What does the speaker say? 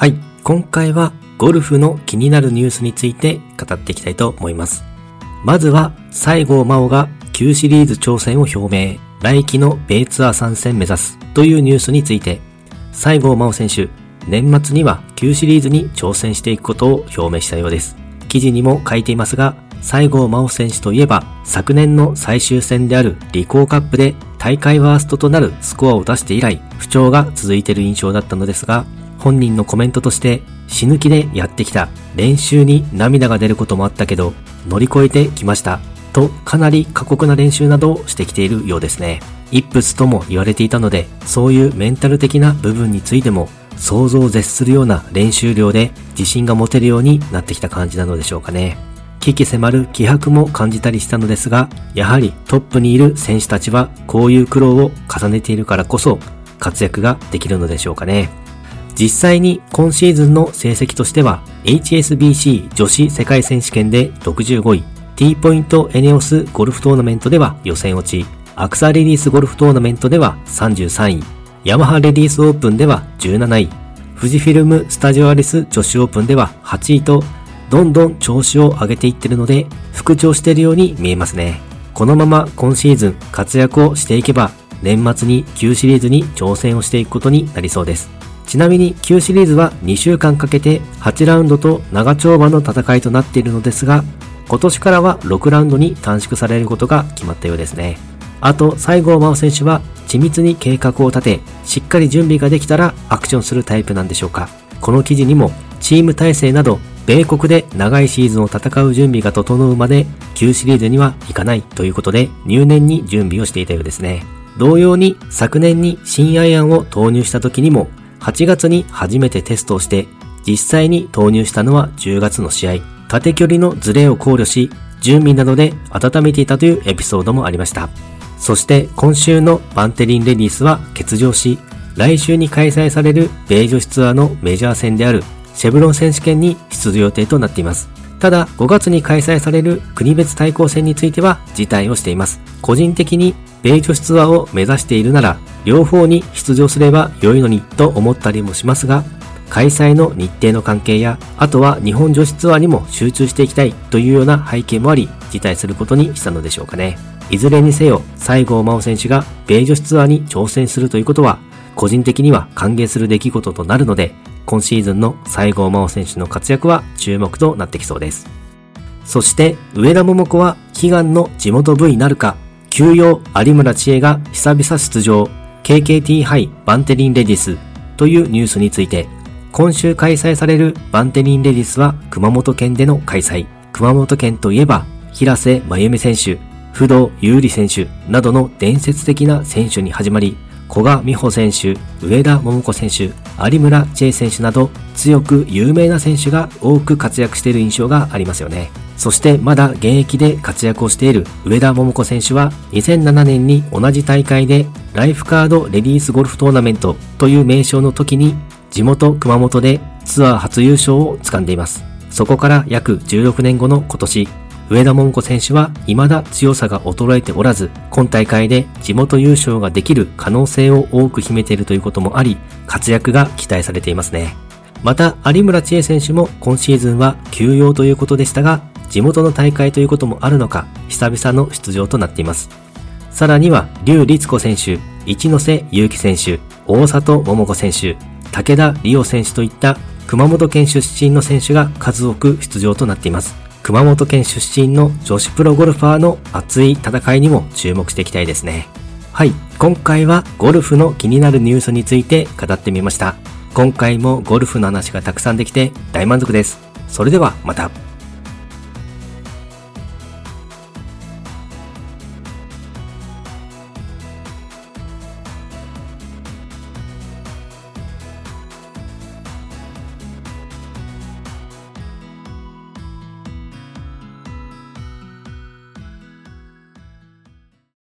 はい、今回はゴルフの気になるニュースについて語っていきたいと思います。まずは、西郷真央が旧シリーズ挑戦を表明、来季の米ツアー参戦目指すというニュースについて、西郷真央選手、年末には旧シリーズに挑戦していくことを表明したようです。記事にも書いていますが、西郷真央選手といえば、昨年の最終戦であるリコーカップで大会ワーストとなるスコアを出して以来、不調が続いている印象だったのですが、本人のコメントとして死ぬ気でやってきた練習に涙が出ることもあったけど乗り越えてきましたとかなり過酷な練習などをしてきているようですね。イップスとも言われていたのでそういうメンタル的な部分についても想像を絶するような練習量で自信が持てるようになってきた感じなのでしょうかね。危機迫る気迫も感じたりしたのですが、やはりトップにいる選手たちはこういう苦労を重ねているからこそ活躍ができるのでしょうかね。実際に今シーズンの成績としては HSBC 女子世界選手権で65位、T ポイントエネオスゴルフトーナメントでは予選落ち、アクサレディースゴルフトーナメントでは33位、ヤマハレディースオープンでは17位、富士フィルムスタジオアリス女子オープンでは8位と、どんどん調子を上げていってるので、復調しているように見えますね。このまま今シーズン活躍をしていけば、年末に旧シリーズに挑戦をしていくことになりそうです。ちなみに旧シリーズは2週間かけて8ラウンドと長丁場の戦いとなっているのですが、今年からは6ラウンドに短縮されることが決まったようですね。あと、西郷真央選手は緻密に計画を立て、しっかり準備ができたらアクションするタイプなんでしょうか。この記事にも、チーム体制など、米国で長いシーズンを戦う準備が整うまで、旧シリーズには行かないということで、入念に準備をしていたようですね。同様に、昨年に新アイアンを投入した時にも、8月に初めてテストをして、実際に投入したのは10月の試合。縦距離のズレを考慮し、準備などで温めていたというエピソードもありました。そして今週のバンテリンレディースは欠場し、来週に開催される米女子ツアーのメジャー戦であるシェブロン選手権に出場予定となっています。ただ、5月に開催される国別対抗戦については辞退をしています。個人的に米女子ツアーを目指しているなら、両方に出場すれば良いのにと思ったりもしますが、開催の日程の関係や、あとは日本女子ツアーにも集中していきたいというような背景もあり、辞退することにしたのでしょうかね。いずれにせよ、西郷真央選手が米女子ツアーに挑戦するということは、個人的には歓迎する出来事となるので、今シーズンの西郷真央選手の活躍は注目となってきそうです。そして、上田桃子は悲願の地元 V なるか、休養有村知恵が久々出場、KKT ハイバンテリンレディスというニュースについて、今週開催されるバンテリンレディスは熊本県での開催。熊本県といえば、平瀬真由美選手、不動優里選手などの伝説的な選手に始まり、古賀美穂選手、上田桃子選手、有村千恵選手など強く有名な選手が多く活躍している印象がありますよね。そしてまだ現役で活躍をしている上田桃子選手は2007年に同じ大会でライフカードレディースゴルフトーナメントという名称の時に地元熊本でツアー初優勝を掴んでいます。そこから約16年後の今年、上田桃子選手は未だ強さが衰えておらず、今大会で地元優勝ができる可能性を多く秘めているということもあり、活躍が期待されていますね。また、有村千恵選手も今シーズンは休養ということでしたが、地元の大会ということもあるのか、久々の出場となっています。さらには、劉律子選手、一ノ瀬祐希選手、大里桃子選手、武田理央選手といった熊本県出身の選手が数多く出場となっています。熊本県出身の女子プロゴルファーの熱い戦いにも注目していきたいですね。はい、今回はゴルフの気になるニュースについて語ってみました。今回もゴルフの話がたくさんできて大満足です。それではまた。